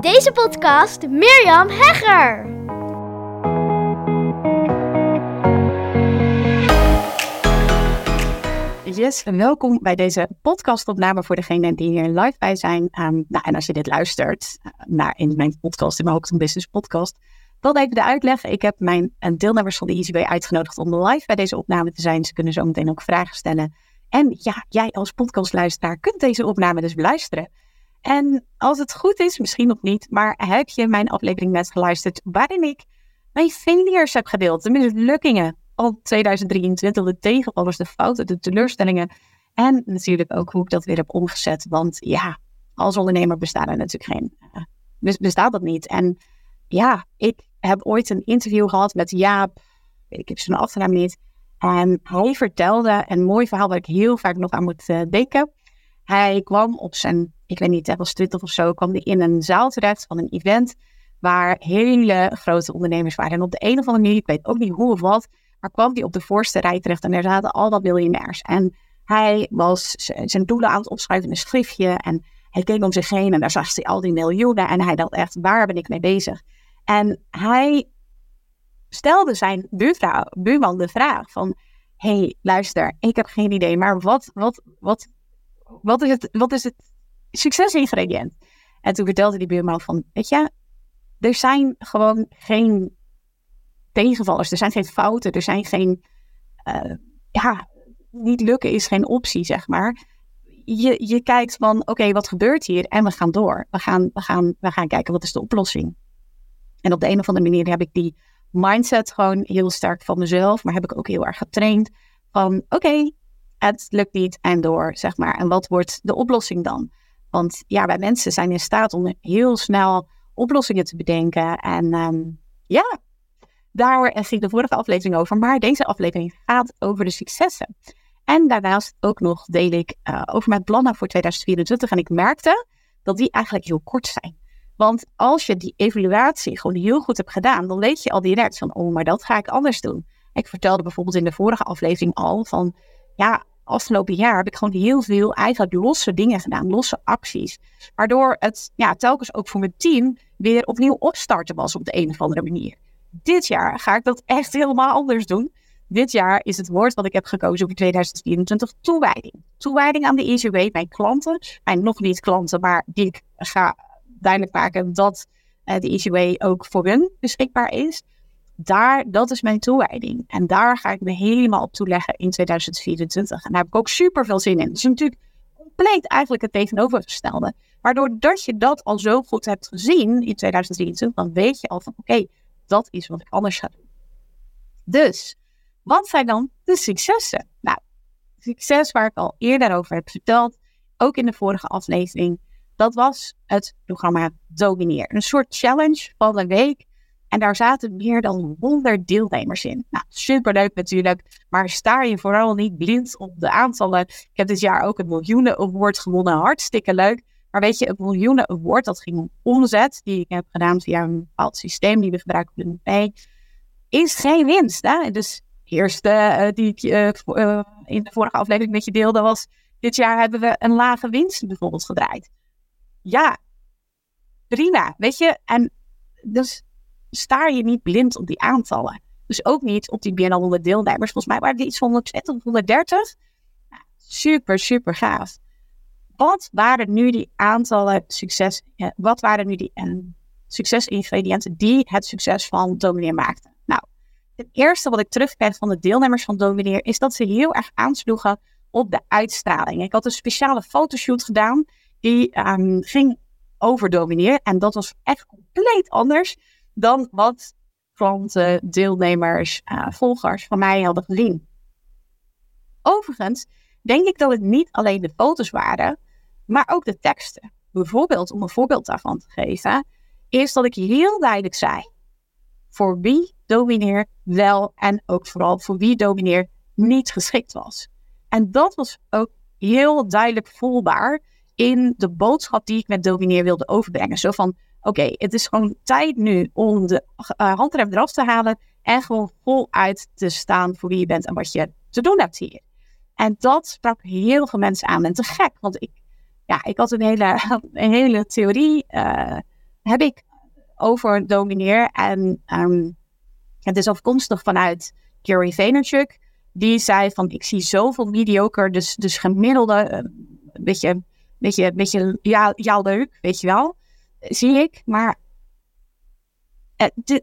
Deze podcast Mirjam Hegger. Yes, welkom bij deze podcastopname voor degenen die hier live bij zijn. Um, nou, en als je dit luistert uh, naar in mijn podcast, in mijn Hoogte Business podcast, dan even de uitleg. Ik heb mijn deelnemers van de EasyWay uitgenodigd om live bij deze opname te zijn. Ze kunnen zo meteen ook vragen stellen. En ja, jij als podcastluisteraar kunt deze opname dus beluisteren. En als het goed is, misschien nog niet, maar heb je mijn aflevering net geluisterd waarin ik mijn failures heb gedeeld, de mislukkingen al 2023, de tegenvallers, de fouten, de teleurstellingen en natuurlijk ook hoe ik dat weer heb omgezet. Want ja, als ondernemer bestaat er natuurlijk geen, uh, bestaat dat niet. En ja, ik heb ooit een interview gehad met Jaap, ik heb zijn achternaam niet, en hij vertelde een mooi verhaal waar ik heel vaak nog aan moet uh, denken. Hij kwam op zijn, ik weet niet, was 20 of zo, kwam hij in een zaal terecht van een event waar hele grote ondernemers waren. En op de een of andere manier, ik weet ook niet hoe of wat, maar kwam hij op de voorste rij terecht en er zaten al dat miljonairs. En hij was zijn doelen aan het opschrijven in een schriftje en hij keek om zich heen en daar zag hij al die miljoenen en hij dacht echt, waar ben ik mee bezig? En hij stelde zijn buurvrouw, buurman de vraag van, hey, luister, ik heb geen idee, maar wat, wat, wat wat is het, wat is het succesingrediënt? En toen vertelde die buurman van, weet je, er zijn gewoon geen tegenvallers, er zijn geen fouten, er zijn geen, uh, ja, niet lukken is geen optie, zeg maar. Je, je kijkt van, oké, wat gebeurt hier? En we gaan door. We gaan, we, gaan, we gaan kijken, wat is de oplossing? En op de een of andere manier heb ik die mindset gewoon heel sterk van mezelf, maar heb ik ook heel erg getraind van, oké, het lukt niet en door, zeg maar. En wat wordt de oplossing dan? Want ja, wij mensen zijn in staat om heel snel oplossingen te bedenken. En um, ja, daar ging de vorige aflevering over. Maar deze aflevering gaat over de successen. En daarnaast ook nog deel ik uh, over mijn plannen voor 2024. En ik merkte dat die eigenlijk heel kort zijn. Want als je die evaluatie gewoon heel goed hebt gedaan, dan weet je al direct van, oh, maar dat ga ik anders doen. Ik vertelde bijvoorbeeld in de vorige aflevering al van, ja, afgelopen jaar heb ik gewoon heel veel eigenlijk losse dingen gedaan, losse acties. Waardoor het ja, telkens ook voor mijn team weer opnieuw opstarten was op de een of andere manier. Dit jaar ga ik dat echt helemaal anders doen. Dit jaar is het woord wat ik heb gekozen voor 2024 toewijding. Toewijding aan de Way, mijn klanten, mijn nog niet klanten, maar die ik ga duidelijk maken dat uh, de Way ook voor hun beschikbaar is daar, dat is mijn toewijding. En daar ga ik me helemaal op toeleggen in 2024. En daar heb ik ook super veel zin in. Dus natuurlijk compleet eigenlijk het tegenovergestelde. Waardoor dat je dat al zo goed hebt gezien in 2023, dan weet je al van oké, dat is wat ik anders ga doen. Dus, wat zijn dan de successen? Nou, succes waar ik al eerder over heb verteld, ook in de vorige aflevering, dat was het programma Domineer. Een soort challenge van een week en daar zaten meer dan 100 deelnemers in. Nou, superleuk natuurlijk, maar sta je vooral niet blind op de aantallen. Ik heb dit jaar ook het Miljoenen Award gewonnen, hartstikke leuk. Maar weet je, het Miljoenen Award, dat ging om omzet, die ik heb gedaan via een bepaald systeem die we gebruiken op de is geen winst. Hè? Dus de eerste uh, die ik uh, uh, in de vorige aflevering met je deelde was, dit jaar hebben we een lage winst bijvoorbeeld gedraaid. Ja, prima, weet je. En dus staar je niet blind op die aantallen. Dus ook niet op die dan 100 deelnemers. Volgens mij waren die iets van 120 of 130. super, super gaaf. Wat waren nu die aantallen succes, wat waren nu die um, succesingrediënten die het succes van Domineer maakten? Nou, het eerste wat ik terugkrijg van de deelnemers van Domineer is dat ze heel erg aansloegen op de uitstraling. Ik had een speciale fotoshoot gedaan die um, ging over Domineer en dat was echt compleet anders dan wat klanten, deelnemers, uh, volgers van mij hadden gezien. Overigens denk ik dat het niet alleen de foto's waren, maar ook de teksten. Bijvoorbeeld, om een voorbeeld daarvan te geven, is dat ik heel duidelijk zei voor wie domineer wel en ook vooral voor wie domineer niet geschikt was. En dat was ook heel duidelijk voelbaar in de boodschap die ik met domineer wilde overbrengen. Zo van, oké, het is gewoon tijd nu om de uh, handrem eraf te halen en gewoon voluit te staan voor wie je bent en wat je te doen hebt hier. En dat sprak heel veel mensen aan. En te gek, want ik, ja, ik had een hele, een hele theorie uh, heb ik over domineer. En um, het is afkomstig vanuit Gary Vaynerchuk. Die zei van, ik zie zoveel mediocre, dus, dus gemiddelde, een beetje, beetje, beetje ja, ja leuk, weet je wel. Zie ik, maar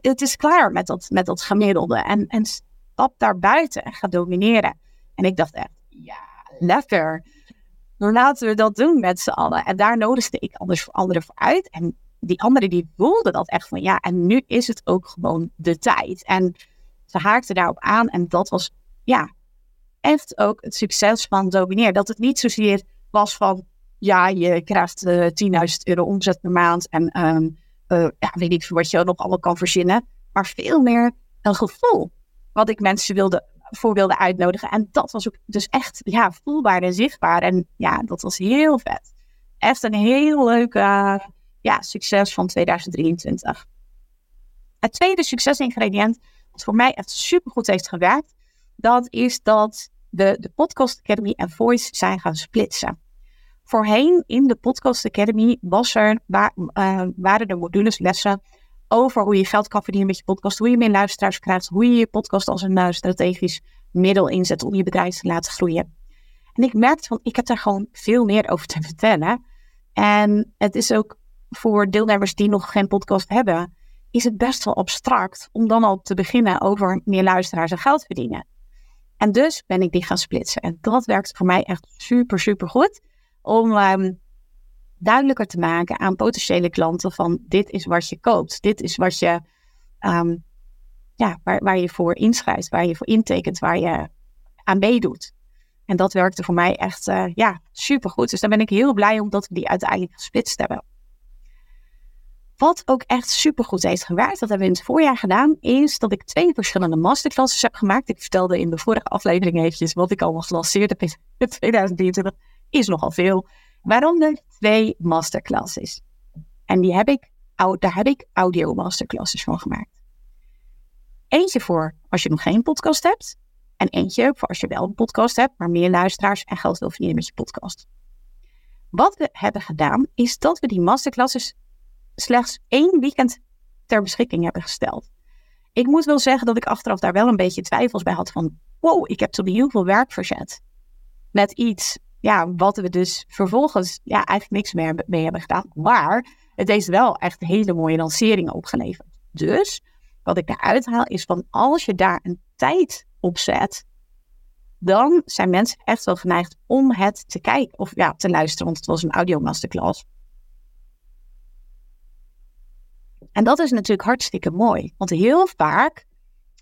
het, is klaar met dat, met dat gemiddelde. En, en stap daar buiten en ga domineren. En ik dacht echt, ja, lekker. Dan laten we dat doen met z'n allen. En daar nodigde ik anders anderen voor uit. En die anderen die voelden dat echt van ja, en nu is het ook gewoon de tijd. En ze haakten daarop aan en dat was ja, echt ook het succes van Domineer. Dat het niet zozeer was van ja, je krijgt uh, eh, 10.000 euro omzet per maand en um, ja, weet ik wat je nog allemaal kan verzinnen. Maar veel meer een gevoel wat ik mensen wilde, voor wilde uitnodigen. En dat was ook dus echt ja, voelbaar en zichtbaar. En ja, dat was heel vet. Echt een heel leuk ja, succes van 2023. Het tweede succesingrediënt, wat voor mij echt supergoed heeft gewerkt, dat is dat de, de Podcast Academy en Voice zijn gaan splitsen. Voorheen in de Podcast Academy was er, uh, waren er modules, lessen over hoe je geld kan verdienen met je podcast, hoe je meer luisteraars krijgt, hoe je je podcast als een uh, strategisch middel inzet om je bedrijf te laten groeien. En ik merkte van, ik heb daar gewoon veel meer over te vertellen. En het is ook voor deelnemers die nog geen podcast hebben, is het best wel abstract om dan al te beginnen over meer luisteraars en geld verdienen. En dus ben ik die gaan splitsen. En dat werkt voor mij echt super, super goed. Om um, duidelijker te maken aan potentiële klanten van dit is wat je koopt. Dit is wat je, um, ja, waar, waar je voor inschrijft, waar je voor intekent, waar je aan meedoet. En dat werkte voor mij echt uh, ja, super goed. Dus daar ben ik heel blij om dat we die uiteindelijk gesplitst hebben. Wat ook echt supergoed heeft gewerkt, dat hebben we in het voorjaar gedaan, is dat ik twee verschillende masterclasses heb gemaakt. Ik vertelde in de vorige aflevering eventjes wat ik allemaal gelanceerd heb in 2023. Is nogal veel. Waaronder twee masterclasses. En die heb ik, daar heb ik audio masterclasses van gemaakt. Eentje voor als je nog geen podcast hebt. En eentje voor als je wel een podcast hebt, maar meer luisteraars en geld wil verdienen met je podcast. Wat we hebben gedaan, is dat we die masterclasses slechts één weekend ter beschikking hebben gesteld. Ik moet wel zeggen dat ik achteraf daar wel een beetje twijfels bij had van, wow, ik heb toen heel veel werk verzet. Met iets, ja, wat we dus vervolgens ja, eigenlijk niks meer mee hebben gedaan. Maar het heeft wel echt hele mooie lanceringen opgeleverd. Dus wat ik daaruit haal is van als je daar een tijd op zet, dan zijn mensen echt wel geneigd om het te kijken of ja, te luisteren, want het was een audio masterclass. En dat is natuurlijk hartstikke mooi. Want heel vaak,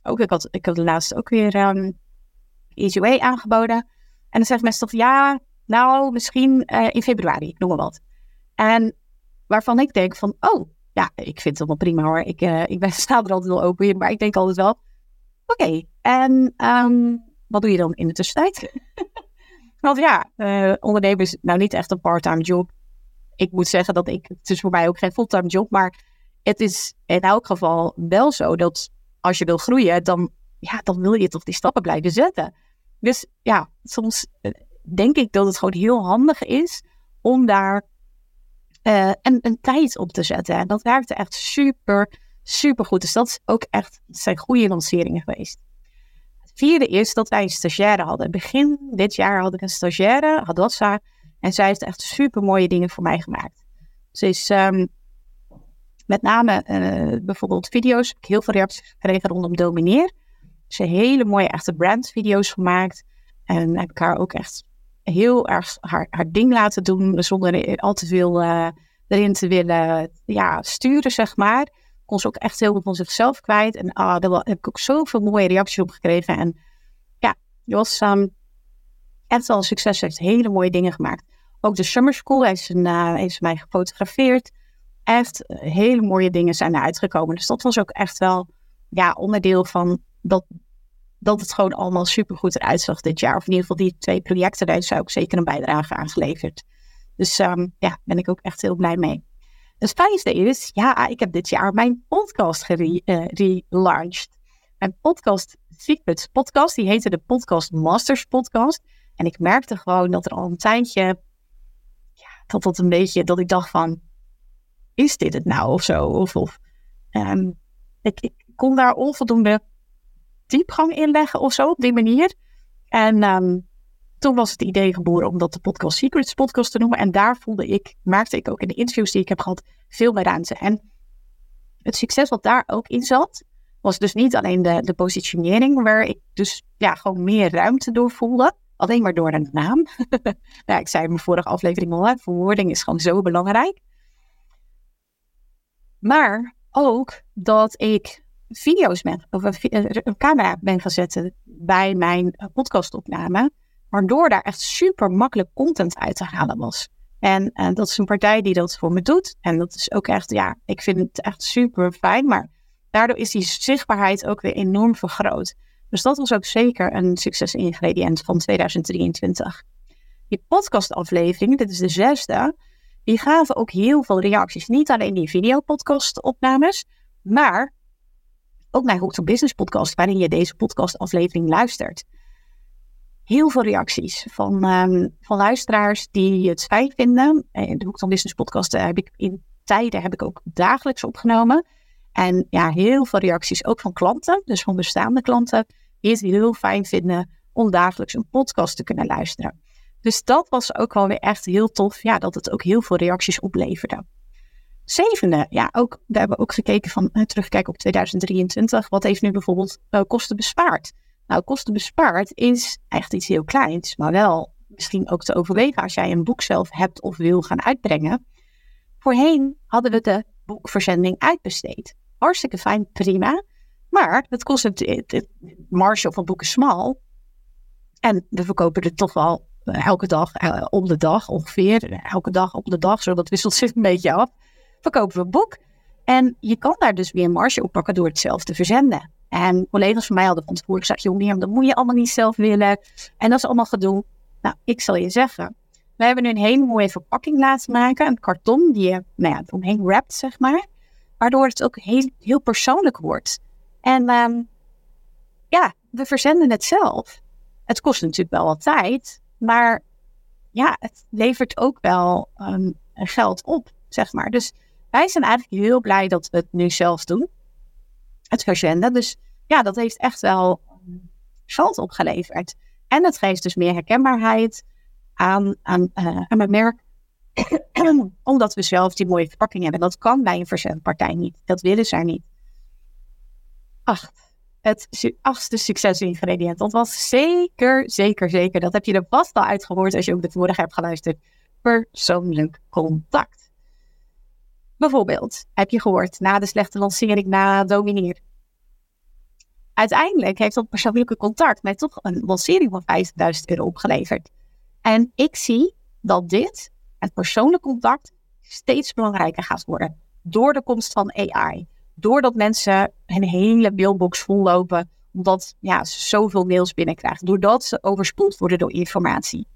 ook ik had, ik had laatst ook weer um, Easy Way aangeboden. En dan zeggen mensen toch, ja, nou, misschien uh, in februari, noem maar wat. En waarvan ik denk van, oh, ja, ik vind het wel prima hoor. Ik, uh, ik ben, sta er altijd wel open in, maar ik denk altijd wel, oké, en um, wat doe je dan in de tussentijd? Want ja, uh, ondernemen is nou niet echt een part-time job. Ik moet zeggen dat ik, het is voor mij ook geen fulltime job, maar het is in elk geval wel zo dat als je wil groeien, dan, ja, dan wil je toch die stappen blijven zetten. Dus ja, soms eh, denk ik dat het gewoon heel handig is om daar uh, een, een tijd op te zetten. En dat werkte echt super, super goed. Dus dat is ook echt, zijn goede lanceringen geweest. Het vierde is dat wij een stagiaire hadden. Begin dit jaar had ik een stagiaire, Hadassa. En zij heeft echt super mooie dingen voor mij gemaakt. Ze is um, met name uh, bijvoorbeeld video's. Heb ik heel veel reacties gekregen rondom Domineer. Ze heeft hele mooie echte brandvideo's gemaakt. En heb ik haar ook echt heel erg haar, haar ding laten doen. Zonder al te veel uh, erin te willen ja, sturen, zeg maar. Kon ze ook echt heel veel van zichzelf kwijt. En ah, daar heb ik ook zoveel mooie reacties op gekregen. En ja, was um, echt wel een succes. Ze heeft hele mooie dingen gemaakt. Ook de Summer School heeft ze, uh, heeft mij gefotografeerd echt hele mooie dingen zijn eruit gekomen. Dus dat was ook echt wel ja, onderdeel van dat, dat het gewoon allemaal supergoed eruit zag dit jaar. Of in ieder geval die twee projecten, daar zou ik zeker een bijdrage aan geleverd. Dus um, ja, ben ik ook echt heel blij mee. Het vijfde is, ja, ik heb dit jaar mijn podcast gerelaunched. Uh, mijn podcast, Secrets podcast, die heette de Podcast Masters podcast. En ik merkte gewoon dat er al een tijdje, ja, dat dat een beetje, dat ik dacht van, is dit het nou of zo? Of, of ehm, ik, ik kon daar onvoldoende diepgang in leggen of zo op die manier. En ehm, toen was het idee geboren om dat de Podcast Secrets podcast te noemen. En daar voelde ik, maakte ik ook in de interviews die ik heb gehad, veel meer ruimte. En het succes wat daar ook in zat, was dus niet alleen de, de positionering, waar ik dus ja, gewoon meer ruimte door voelde. Alleen maar door een naam. nou, ik zei in mijn vorige aflevering al, verwoording is gewoon zo belangrijk. Maar ook dat ik video's met, of een, een camera ben gaan zetten bij mijn podcastopname. Waardoor daar echt super makkelijk content uit te halen was. En, en eh, dat is een partij die dat voor me doet. En dat is ook echt, ja, ik vind het echt super fijn. Maar daardoor is die zichtbaarheid ook weer enorm vergroot. Dus dat was ook zeker een succesingrediënt van 2023. Die podcastaflevering, dit is de zesde, die gaven ook heel veel reacties. Niet alleen die videopodcastopnames, maar ook mijn Hoek Business podcast, waarin je deze podcastaflevering luistert. Heel veel reacties van, um, van luisteraars die het fijn vinden. En de Hoek Business podcast uh, heb ik in tijden heb ik ook dagelijks opgenomen. En ja, heel veel reacties ook van klanten, dus van bestaande klanten, die het heel fijn vinden om dagelijks een podcast te kunnen luisteren. Dus dat was ook wel weer echt heel tof, ja, dat het ook heel veel reacties opleverde. Zevende, ja, ook, we hebben ook gekeken van, terugkijken op 2023, wat heeft nu bijvoorbeeld uh, kosten bespaard? Nou, kosten bespaard is echt iets heel kleins, maar wel misschien ook te overwegen als jij een boek zelf hebt of wil gaan uitbrengen. Voorheen hadden we de boekverzending uitbesteed hartstikke fijn, prima. Maar het kost het, het, marge van boeken smal. En we verkopen het toch wel eh, elke dag eh, op de dag ongeveer. Elke dag op de dag, zo dat wisselt zich een beetje af. Verkopen we een boek. En je kan daar dus weer marge op pakken door het zelf te verzenden. En collega's van mij hadden van tevoren gezegd, joh Mirjam, dat moet je allemaal niet zelf willen. En dat is allemaal gedoe. Nou, ik zal je zeggen. We hebben nu een hele mooie verpakking laten maken. Een karton die je nou ja, omheen wrapt, zeg maar waardoor het ook heel, heel persoonlijk wordt. En ehm, ja, we verzenden het zelf. Het kost natuurlijk wel wat tijd, maar ja, het levert ook wel um, geld op, zeg maar. Dus wij zijn eigenlijk heel blij dat we het nu zelf doen. Het verzenden. Dus ja, dat heeft echt wel geld opgeleverd. En het geeft dus meer herkenbaarheid aan, aan, uh, aan mijn merk. Omdat we zelf die mooie verpakking hebben. Dat kan bij een verzendpartij niet. Dat willen zij niet. Acht. Het achtste succesingrediënt. Dat was zeker, zeker, zeker. Dat heb je er vast al uitgehoord als je ook de vorige hebt geluisterd. Persoonlijk contact. Bijvoorbeeld, heb je gehoord na de slechte lancering na Domineer. Uiteindelijk heeft dat persoonlijke contact mij toch een lancering van 50.000 euro opgeleverd. En ik zie dat dit het persoonlijk contact steeds belangrijker gaat worden. Door de komst van AI. Doordat mensen een hele mailbox vollopen. Omdat ja, ze zoveel mails binnenkrijgen. Doordat ze overspoeld worden door informatie.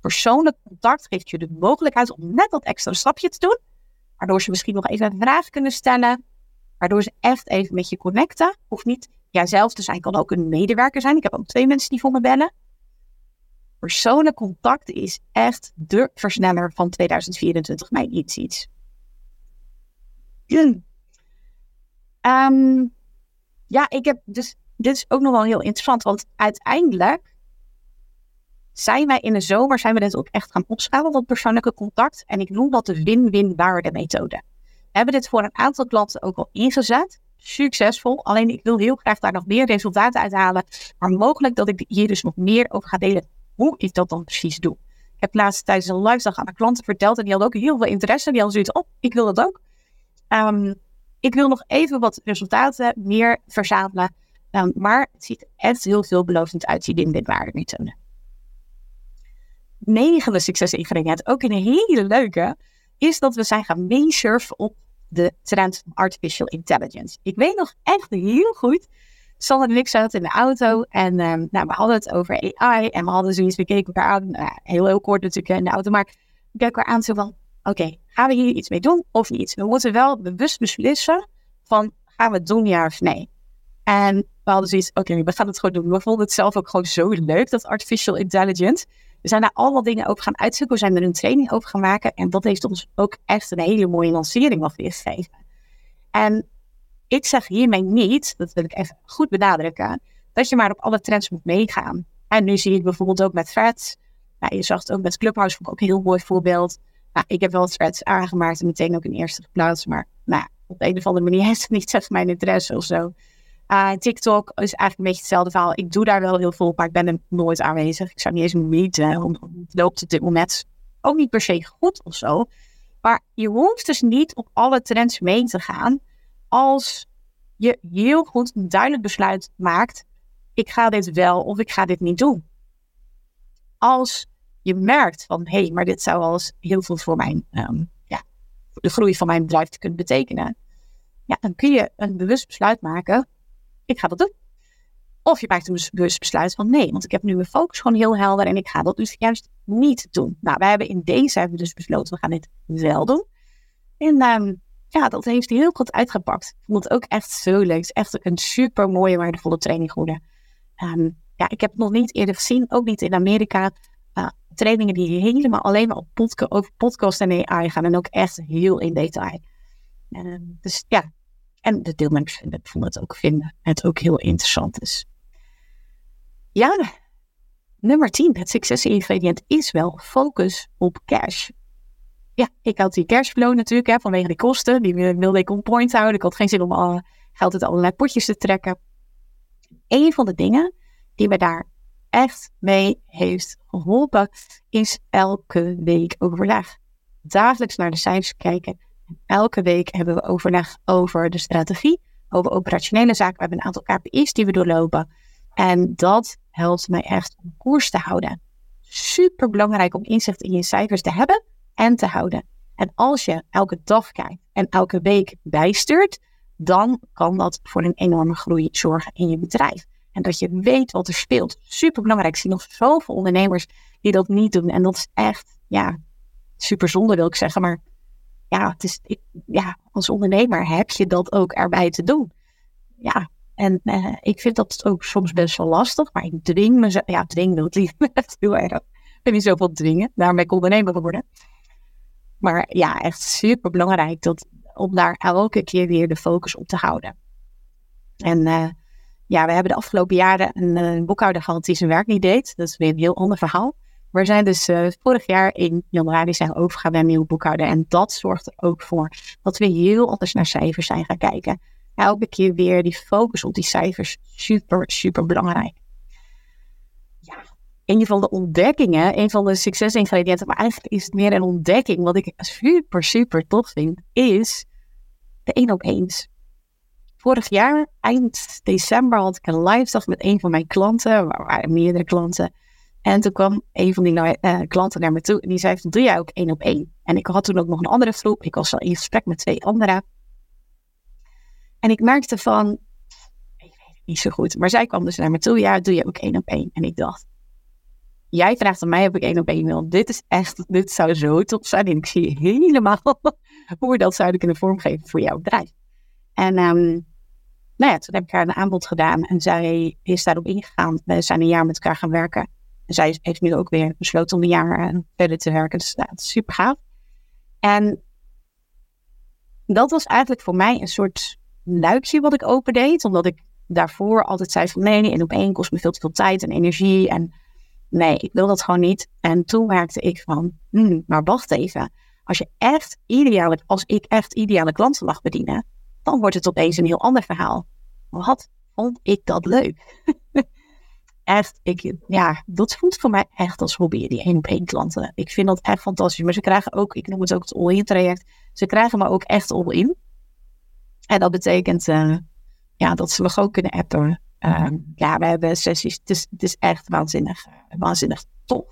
Persoonlijk contact geeft je de mogelijkheid om net dat extra stapje te doen. Waardoor ze misschien nog even een vraag kunnen stellen. Waardoor ze echt even met je connecten. Of niet jijzelf te zijn, kan ook een medewerker zijn. Ik heb ook twee mensen die voor me bellen. Persoonlijk contact is echt de versneller van 2024, mij iets iets. Ja, ik heb dus, dit is ook nog wel heel interessant, want uiteindelijk zijn wij in de zomer, zijn we dit ook echt gaan opschalen, dat persoonlijke contact. En ik noem dat de win-win waarde methode. We hebben dit voor een aantal klanten ook al ingezet. Succesvol. Alleen ik wil heel graag daar nog meer resultaten uithalen. Maar mogelijk dat ik hier dus nog meer over ga delen hoe ik dat dan precies doe. Ik heb laatst tijdens een live dag aan mijn klanten verteld en die hadden ook heel veel interesse. Die hadden zoiets, oh, ik wil dat ook. Um, ik wil nog even wat resultaten meer verzamelen. Um, maar het ziet echt heel veelbelovend uit, die dit waarde methode. Negende succesingrediënt, ook een hele leuke, is dat we zijn gaan meesurfen op de trend van artificial intelligence. Ik weet nog echt heel goed Sander en ik zaten in de auto en um, nou, we hadden het over AI en we hadden zoiets, we keken elkaar aan, nou, heel heel kort natuurlijk in de auto, maar we keken elkaar aan zo van, oké, gaan we hier iets mee doen of niet? We moeten wel bewust beslissen van, gaan we het doen ja of nee? En we hadden zoiets, oké, we gaan het gewoon doen. We vonden het zelf ook gewoon zo leuk, dat artificial intelligence. We zijn daar allemaal dingen over gaan uitzoeken. We zijn er een training over gaan maken. En dat heeft ons ook echt een hele mooie lancering wat weer gegeven. En ik zeg hiermee niet, dat wil ik even goed benadrukken, dat je maar op alle trends moet meegaan. En nu zie ik bijvoorbeeld ook met threads. Nou, je zag het ook met Clubhouse, ook een heel mooi voorbeeld. Nou, ik heb wel threads aangemaakt en meteen ook in eerste plaats. Maar nou, op een of andere manier heeft het niet echt mijn interesse of zo. Uh, TikTok is eigenlijk een beetje hetzelfde verhaal. Ik doe daar wel heel veel, maar ik ben er nooit aanwezig. Ik zou niet eens meten, want het loopt op dit moment ook niet per se goed of zo. Maar je hoeft dus niet op alle trends mee te gaan als je heel goed een duidelijk besluit maakt. Ik ga dit wel of ik ga dit niet doen. Als je merkt van, hé, hey, maar dit zou wel eens heel veel voor mijn, um, ja, de groei van mijn bedrijf kunnen betekenen. Ja, dan kun je een bewust besluit maken ik ga dat doen. Of je maakt een besluit van nee, want ik heb nu mijn focus gewoon heel helder en ik ga dat dus juist niet doen. Nou, wij hebben in deze hebben we dus besloten, we gaan dit wel doen. En um, ja, dat heeft heel goed uitgepakt. Ik vond het ook echt zo leuk. Het is echt een super mooie, waardevolle training geworden. Um, ja, ik heb het nog niet eerder gezien, ook niet in Amerika. Uh, trainingen die helemaal alleen maar op podca over podcast en AI gaan en ook echt heel in detail. Um, dus ja, en de deelnemers vonden het ook, vinden het ook heel interessant. Dus ja, nummer 10, het succesingrediënt is wel focus op cash. Ja, ik had die cashflow natuurlijk hè, vanwege die kosten. Die wilde ik on point houden. Ik had geen zin om al, geld uit allerlei potjes te trekken. Een van de dingen die me daar echt mee heeft geholpen, is elke week overleg. Dagelijks naar de cijfers kijken Elke week hebben we overleg over de strategie, over operationele zaken. We hebben een aantal KPI's die we doorlopen. En dat helpt mij echt om koers te houden. Super belangrijk om inzicht in je cijfers te hebben en te houden. En als je elke dag kijkt en elke week bijstuurt, dan kan dat voor een enorme groei zorgen in je bedrijf. En dat je weet wat er speelt. Super belangrijk. Ik zie nog zoveel ondernemers die dat niet doen. En dat is echt, ja, super zonde wil ik zeggen. Maar ja, het is, ik, ja, als ondernemer heb je dat ook erbij te doen. Ja, en uh, ik vind dat ook soms best wel lastig, maar ik dwing mezelf, ja, dwing liever echt heel erg. Ik ben niet zoveel dwingen, daarom ben ik ondernemer geworden. Maar ja, echt super belangrijk dat, om daar elke keer weer de focus op te houden. En uh, ja, we hebben de afgelopen jaren een, een eh, boekhouder gehad die zijn werk niet deed. Dat is weer een heel ander verhaal. We zijn dus uh, vorig jaar in januari zijn overgegaan naar een nieuwe boekhouder. En dat zorgt er ook voor dat we heel anders naar cijfers zijn gaan kijken. Elke keer weer die focus op die cijfers. Super, super belangrijk. Ja, een van de ontdekkingen, een van de succesingrediënten, maar eigenlijk is het meer een ontdekking. Wat ik super, super tof vind, is de één op eens. Vorig jaar, eind december, had ik een live dag met een van mijn klanten. Er waren meerdere klanten. En toen kwam een van die uh, klanten naar me toe en die zei: Doe jij ook één op één? En ik had toen ook nog een andere groep. Ik was al in gesprek met twee anderen. En ik merkte van: Ik weet niet zo goed. Maar zij kwam dus naar me toe: Ja, doe je ook één op één? En ik dacht: Jij vraagt aan mij of ik één op één wil. Dit is echt, dit zou zo tof zijn. En ik zie helemaal hoe we dat zouden kunnen vormgeven voor jouw bedrijf. En um, nou ja, toen heb ik haar een aanbod gedaan en zij is daarop ingegaan. We zijn een jaar met elkaar gaan werken zij heeft nu ook weer besloten om een jaar verder te werken. Dus dat is super gaaf. En dat was eigenlijk voor mij een soort luikje wat ik opendeed. Omdat ik daarvoor altijd zei van nee, één op één kost me veel te veel tijd en energie. En nee, ik wil dat gewoon niet. En toen merkte ik van, hmm, maar wacht even. Als je echt ideale, als ik echt ideale klanten mag bedienen, dan wordt het opeens een heel ander verhaal. Wat vond ik dat leuk? echt, ik, ja, dat voelt voor mij echt als hobby, die één op één klanten. Ik vind dat echt fantastisch. Maar ze krijgen ook, ik noem het ook het all-in traject, ze krijgen me ook echt all-in. En dat betekent uh, ja, dat ze me gewoon kunnen appen. Uh, ja, we hebben sessies. Het is, echt waanzinnig, uh, waanzinnig tof.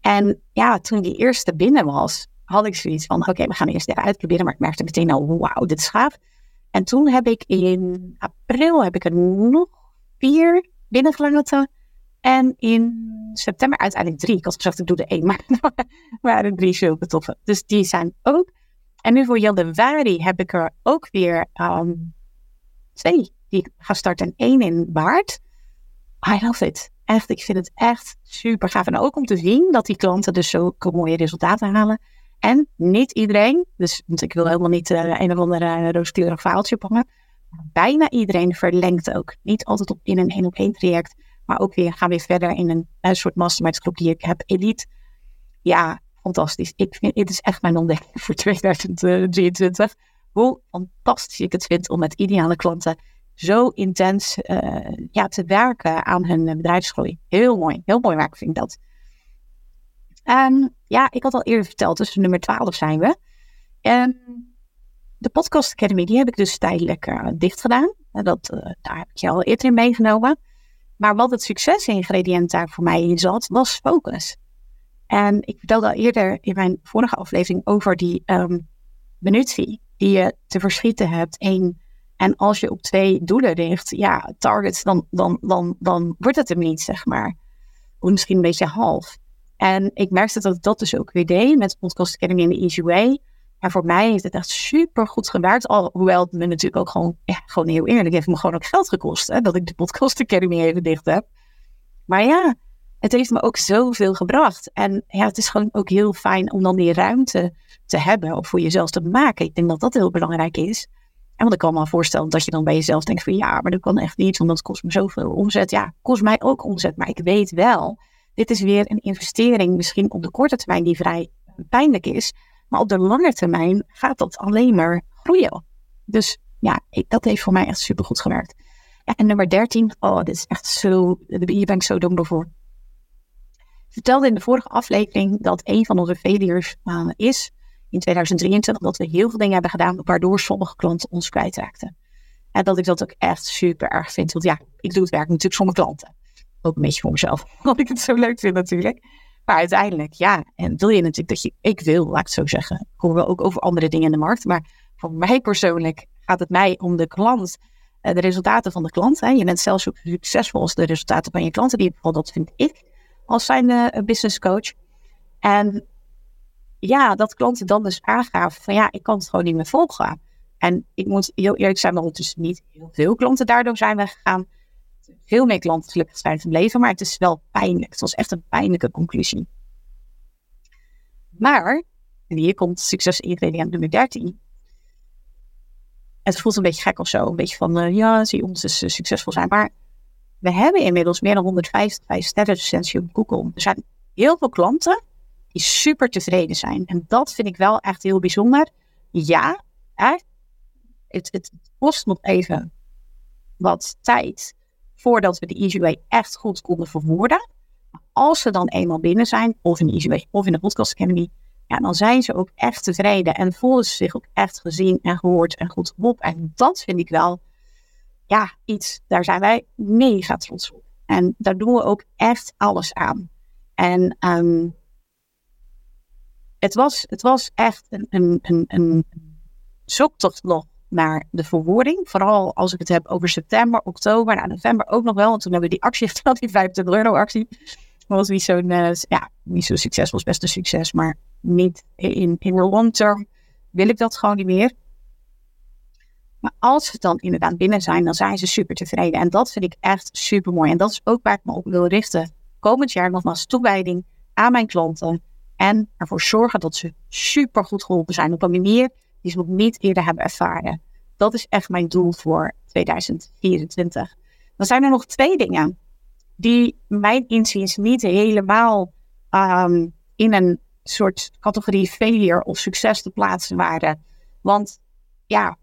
En ja, toen die eerste binnen was, had ik zoiets van: oké, we gaan eerst even uitproberen. Maar ik merkte meteen al: wauw, dit is. En toen heb ik in april heb ik er nog vier binnengelaten. En in september uiteindelijk drie. Ik had gezegd, ik doe er één, maar er waren drie zulke toffe. Dus die zijn ook. En nu voor januari heb ik er ook weer um, twee die ik ga starten. En één in maart. I love it. echt, ik vind het echt super gaaf. En ook om te zien dat die klanten dus zo mooie resultaten halen. En niet iedereen, dus ik wil helemaal niet uh, een of ander uh, rooskleurig pakken. Bijna iedereen verlengt ook. Niet altijd op, in een één op één traject, maar ook weer gaan weer verder in een, een soort mastermind groep die ik heb. Elite. Ja, fantastisch. Ik vind, het is echt mijn ontdekking voor 2023. Hoe fantastisch ik het vind om met ideale klanten zo intens uh, ja, te werken aan hun bedrijfsgroei. Heel mooi, heel mooi werk vind ik dat. En ja, ik had al eerder verteld, dus nummer 12 zijn we. En de Podcast Academy, die heb ik dus tijdelijk uh, dicht gedaan. Dat, uh, daar heb ik je al eerder in meegenomen. Maar wat het succesingrediënt daar voor mij in zat, was focus. En ik vertelde al eerder in mijn vorige aflevering over die um, minuutfee die je te verschieten hebt. Eén, en als je op twee doelen richt, ja, targets, dan, dan, dan, dan wordt het hem niet, zeg maar. Of misschien een beetje half. En ik merkte dat dat dus ook weer deed met Podcast Academy in de Easy Way. En voor mij heeft het echt super goed gewerkt. Alhoewel het me natuurlijk ook gewoon, ja, gewoon heel eerlijk, heeft me gewoon ook geld gekost. Hè, dat ik de Podcast Academy even dicht heb. Maar ja, het heeft me ook zoveel gebracht. En ja, het is gewoon ook heel fijn om dan die ruimte te hebben of voor jezelf te maken. Ik denk dat dat heel belangrijk is. En want ik kan me voorstellen dat je dan bij jezelf denkt van ja, maar dat kan echt niet, want dat kost me zoveel omzet. Ja, kost mij ook omzet, maar ik weet wel, dit is weer een investering, misschien op de korte termijn die vrij pijnlijk is, maar op de lange termijn gaat dat alleen maar groeien. Dus ja, dat heeft voor mij echt super goed gewerkt. Ja, en nummer 13, oh, dit is echt zo, hier ben ik zo dankbaar voor. Ik vertelde in de vorige aflevering dat een van onze failures uh, is in 2023 dat we heel veel dingen hebben gedaan waardoor sommige klanten ons kwijtraakten. En dat ik dat ook echt super erg vind. Want ja, ik doe het werk natuurlijk zonder klanten. Ook een beetje voor mezelf, omdat ik het zo leuk vind natuurlijk. Maar uiteindelijk, ja, en wil je natuurlijk dat je, ik wil, laat ik het zo zeggen. Ik hoor wel ook over andere dingen in de markt. Maar voor mij persoonlijk gaat het mij om de klant, eh, de resultaten van de klant. Hè. Je bent zelfs zo succesvol als de resultaten van je klanten. Die, dat vind ik als zijn uh, business coach. En ja, dat klanten dan dus aangaven van ja, ik kan het gewoon niet meer volgen. En ik moet heel eerlijk zijn, maar ondertussen niet heel veel klanten daardoor zijn weggegaan. Veel meer klanten gelukkig zijn gebleven, maar het is wel pijnlijk. Het was echt een pijnlijke conclusie. Maar, en hier komt succes ingrediënt nummer 13. Het voelt een beetje gek of zo. Een beetje van, uh, ja, zie ons dus succesvol zijn. Maar we hebben inmiddels meer dan 155 sterren recensie op Google. Er zijn heel veel klanten die super tevreden zijn. En dat vind ik wel echt heel bijzonder. Ja, het, het kost nog even wat tijd voordat we de EasyWay echt goed konden verwoorden. Als ze dan eenmaal binnen zijn, of in de EasyWay of in de Podcast Academy, ja, dan zijn ze ook echt tevreden en voelen ze zich ook echt gezien en gehoord en goed op. En dat vind ik wel, ja, iets, daar zijn wij mega trots op. En daar doen we ook echt alles aan. En um, het was, het was echt een, een, een, een zoektocht nog naar de verwoording. Vooral als ik het heb over september, oktober, nou, november ook nog wel. Want toen hebben we die actie gedaan, die 25 euro actie. Was niet zo'n, uh, ja, niet zo succesvol, best een succes. Maar niet in, in de long term wil ik dat gewoon niet meer. Maar als ze dan inderdaad binnen zijn, dan zijn ze super tevreden. En dat vind ik echt super mooi. En dat is ook waar ik me op wil richten. Komend jaar nogmaals toewijding aan mijn klanten en ervoor zorgen dat ze super goed geholpen zijn op een manier die ze nog niet eerder hebben ervaren. Dat is echt mijn doel voor 2024. Dan zijn er nog twee dingen die mijn inziens niet helemaal um, in een soort categorie failure of succes te plaatsen waren. Want ja,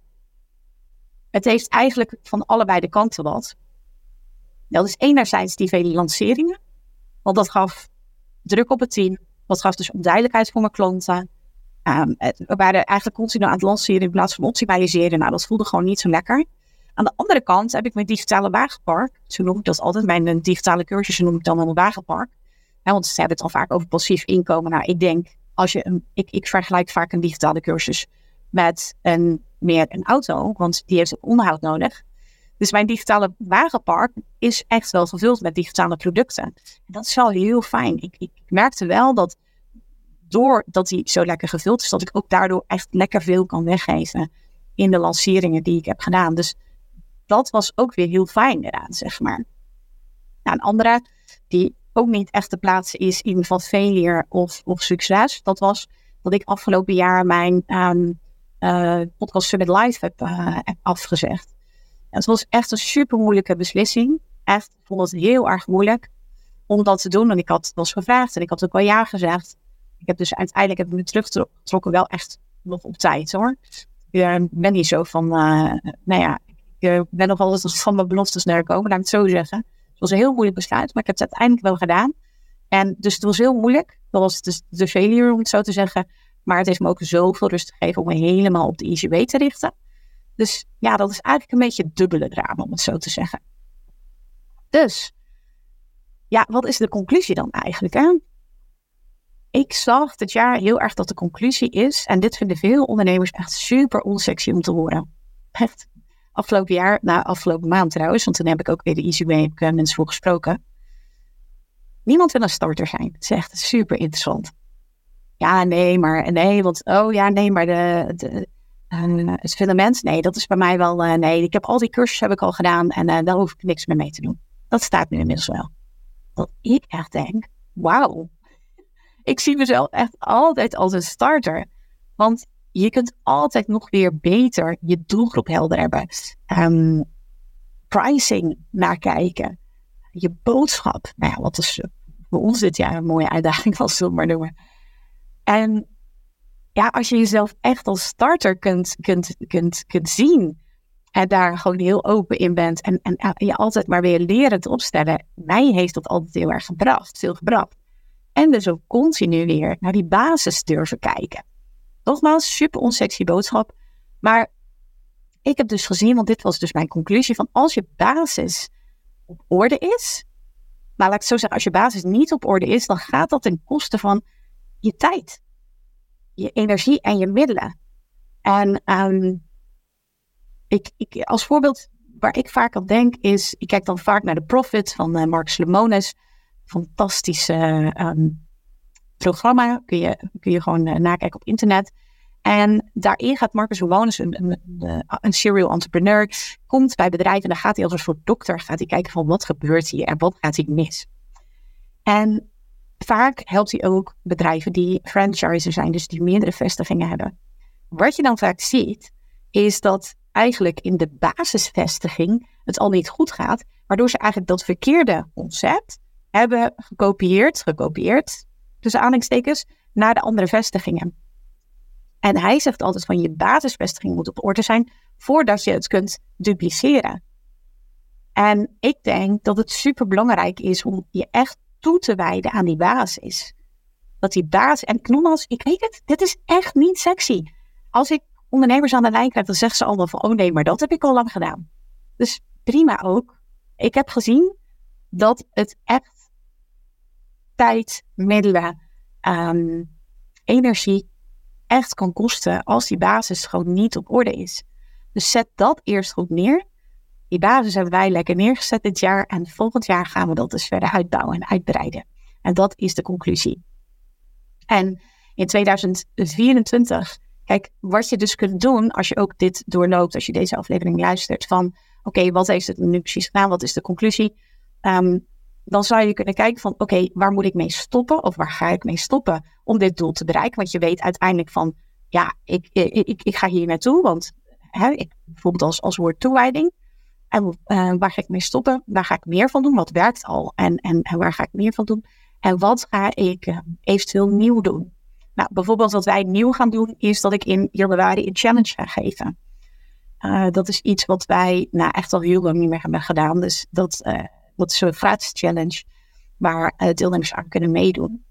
het heeft eigenlijk van allebei de kanten wat. Dat is enerzijds die vele lanceringen, want dat gaf druk op het team. Dat gaf dus onduidelijkheid voor mijn klanten. Um, we waren eigenlijk continu aan het lanceren in plaats van optimaliseren. Nou, dat voelde gewoon niet zo lekker. Aan de andere kant heb ik mijn digitale wagenpark. Zo noem ik dat altijd. Mijn eh, digitale cursussen noem ik dan een wagenpark. want ze hebben het al vaak over passief inkomen. Nou, ik denk, als je een, ik, ik vergelijk vaak een digitale cursus met een, meer een auto. Want die heeft onderhoud nodig. Dus mijn digitale wagenpark is echt wel gevuld met digitale producten. En dat is wel heel fijn. Ik, ik merkte wel dat doordat die zo lekker gevuld is, dat ik ook daardoor echt lekker veel kan weggeven in de lanceringen die ik heb gedaan. Dus dat was ook weer heel fijn eraan, zeg maar. Nou, een andere die ook niet echt te plaatsen is in van failure of, of succes. Dat was dat ik afgelopen jaar mijn um, uh, podcast Summit Live heb, uh, heb afgezegd. En het was echt een super moeilijke beslissing. Echt, ik vond het heel erg moeilijk om dat te doen. Want ik had was gevraagd en ik had ook wel ja gezegd. Ik heb dus uiteindelijk heb ik me teruggetrokken wel echt nog op tijd hoor. Ik ben niet zo van, uh, nou ja, ik ben nog altijd van mijn beloftes naar komen, laat ik het zo zeggen. Het was een heel moeilijk besluit, maar ik heb het uiteindelijk wel gedaan. En dus het was heel moeilijk. Dat was dus de failure, om het zo te zeggen. Maar het heeft me ook zoveel rust gegeven om me helemaal op de ICW te richten. Dus ja, dat is eigenlijk een beetje dubbele drama, om het zo te zeggen. Dus, ja, wat is de conclusie dan eigenlijk? Hè? Ik zag dit jaar heel erg dat de conclusie is, en dit vinden veel ondernemers echt super onsexy om te horen. Echt. Afgelopen jaar, nou afgelopen maand trouwens, want toen heb ik ook weer de ICW heb ik, mensen voor gesproken. Niemand wil een starter zijn. Het is echt super interessant. Ja, nee, maar nee, want oh ja, nee, maar de, de het filament, nee, dat is bij mij wel, uh, nee, ik heb al die cursussen heb ik al gedaan en uh, daar hoef ik niks meer mee te doen. Dat staat nu inmiddels wel. Dat ik echt denk, wauw, ik zie mezelf echt altijd als een starter. Want je kunt altijd nog weer beter je doelgroep helder hebben. Um, pricing nakijken. Je boodschap. Nou ja, wat is voor ons dit jaar een mooie uitdaging, als we maar noemen. En ja, als je jezelf echt als starter kunt, kunt, kunt, kunt zien en daar gewoon heel open in bent en, en, je altijd maar weer leren te opstellen, mij heeft dat altijd heel erg gebracht, veel gebracht. En dus ook continu weer naar die basis durven kijken. Nogmaals, super onsexy boodschap. Maar ik heb dus gezien, want dit was dus mijn conclusie, van als je basis op orde is, maar laat ik zo zeggen, als je basis niet op orde is, dan gaat dat ten koste van je tijd, je energie en je middelen. En um, ik, als voorbeeld waar ik vaak aan denk is, ik kijk dan vaak naar de Profit van uh, Mark Lemonis. Fantastische um, programma, kun je, kun je gewoon uh, nakijken op internet. En daarin gaat Marcus Lemonis, een, een, serial entrepreneur, komt bij bedrijven en dan gaat hij als een soort dokter gaat hij kijken van wat gebeurt hier en wat gaat hier mis. En vaak helpt hij ook bedrijven die franchiser zijn, dus die meerdere vestigingen hebben. Wat je dan vaak ziet, is dat eigenlijk in de basisvestiging het al niet goed gaat, waardoor ze eigenlijk dat verkeerde concept hebben gekopieerd, gekopieerd, tussen aanhalingstekens, naar de andere vestigingen. En hij zegt altijd van je basisvestiging moet op orde zijn voordat je het kunt dupliceren. En ik denk dat het super belangrijk is om je echt toe te wijden aan die basis. Dat die basis, en nogmaals, ik weet het, dit is echt niet sexy. Als ik ondernemers aan de lijn krijg, dan zeggen ze allemaal van, oh nee, maar dat heb ik al lang gedaan. Dus prima ook. Ik heb gezien dat het echt tijd, middelen, um, energie echt kan kosten als die basis gewoon niet op orde is. Dus zet dat eerst goed neer. Die basis hebben wij lekker neergezet dit jaar en volgend jaar gaan we dat dus verder uitbouwen en uitbreiden. En dat is de conclusie. En in 2024, kijk, wat je dus kunt doen als je ook dit doorloopt, als je deze aflevering luistert, van oké, wat heeft het nu precies gedaan? Wat is de conclusie? Um, dan zou je kunnen kijken van oké, waar moet ik mee stoppen of waar ga ik mee stoppen om dit doel te bereiken? Want je weet uiteindelijk van ja, ik, ik, ik, ga hier naartoe, want hè, ik, bijvoorbeeld als, als woord toewijding. En uh, waar ga ik mee stoppen? Waar ga ik meer van doen? Wat werkt al? En, en, en waar ga ik meer van doen? En wat ga ik uh, eventueel nieuw doen? Nou, bijvoorbeeld wat wij nieuw gaan doen, is dat ik in januari een challenge ga geven. Uh, dat is iets wat wij nou, echt al heel lang niet meer hebben gedaan. Dus dat, dat is een gratis challenge waar uh, deelnemers aan kunnen meedoen.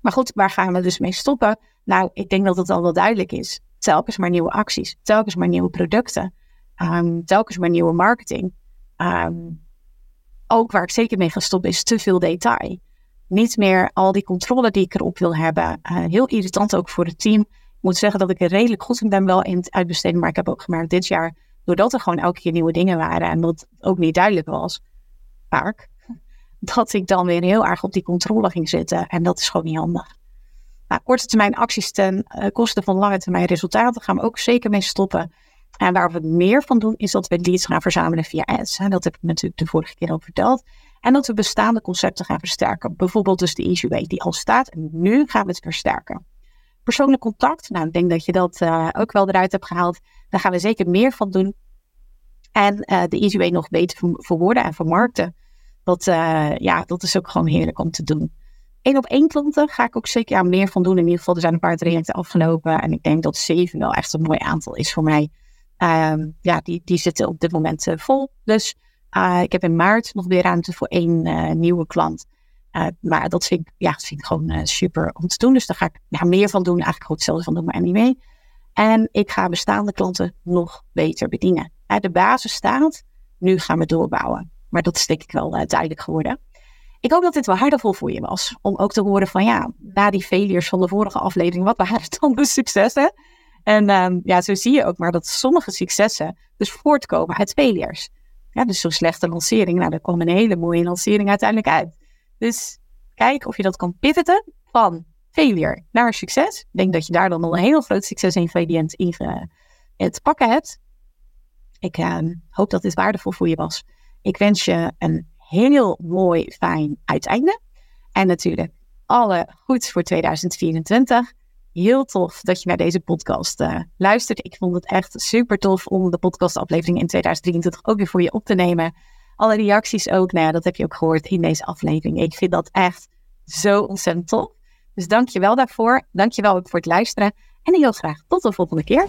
Maar goed, waar gaan we dus mee stoppen? Nou, ik denk dat het al wel duidelijk is. Telkens maar nieuwe acties, telkens maar nieuwe producten, um, telkens maar nieuwe marketing. Um, ook waar ik zeker mee ga stoppen is te veel detail. Niet meer al die controle die ik erop wil hebben. Uh, heel irritant ook voor het team. Ik moet zeggen dat ik er redelijk goed in ben wel in het uitbesteden. Maar ik heb ook gemerkt dit jaar, doordat er gewoon elke keer nieuwe dingen waren en dat ook niet duidelijk was, dat ik dan weer heel erg op die controle ging zitten. En dat is gewoon niet handig. Nou, korte termijn acties ten uh, koste van lange termijn resultaten gaan we ook zeker mee stoppen. En waar we meer van doen, is dat we leads gaan verzamelen via ads. Dat heb ik natuurlijk de vorige keer al verteld. En dat we bestaande concepten gaan versterken. Bijvoorbeeld dus de Easy Way die al staat. En nu gaan we het versterken. Persoonlijk contact, nou ik denk dat je dat uh, ook wel eruit hebt gehaald. Daar gaan we zeker meer van doen. En uh, de Easy Way nog beter verwoorden en vermarkten. Dat, uh, ja, dat is ook gewoon heerlijk om te doen. Eén op één klanten ga ik ook zeker meer van doen. In ieder geval, er zijn een paar trajecten afgelopen. En ik denk dat zeven wel echt een mooi aantal is voor mij. Um, ja, die, die zitten op dit moment uh, vol. Dus uh, ik heb in maart nog weer ruimte voor één nieuwe klant. maar dat vind ik, ja, vind gewoon super om te doen. Dus daar ga ik ja, meer van doen. Eigenlijk gewoon hetzelfde van doen, maar niet mee. En ik ga bestaande klanten nog beter bedienen. de basis staat. Nu gaan we doorbouwen. Maar dat is denk ik wel duidelijk geworden. Ik hoop dat dit waardevol voor je was. Om ook te horen van ja, na die failures van de vorige aflevering, wat waren dan de successen? En um, ja, zo zie je ook maar dat sommige successen dus voortkomen uit failures. Ja, dus zo'n slechte lancering, nou, daar kwam een hele mooie lancering uiteindelijk uit. Dus kijk of je dat kan pivoten van failure naar succes. Ik denk dat je daar dan al een heel groot succesingrediënt in, in te pakken hebt. Ik uh, hoop dat dit waardevol voor je was. Ik wens je een heel mooi, fijn uiteinde. En natuurlijk alle goeds voor 2024. Heel tof dat je naar deze podcast uh, luistert. Ik vond het echt super tof om de podcastaflevering in 2023 ook weer voor je op te nemen. Alle reacties ook, nou dat heb je ook gehoord in deze aflevering. Ik vind dat echt zo ontzettend tof. Dus dank je wel daarvoor. Dank je wel ook voor het luisteren. En heel graag tot de volgende keer.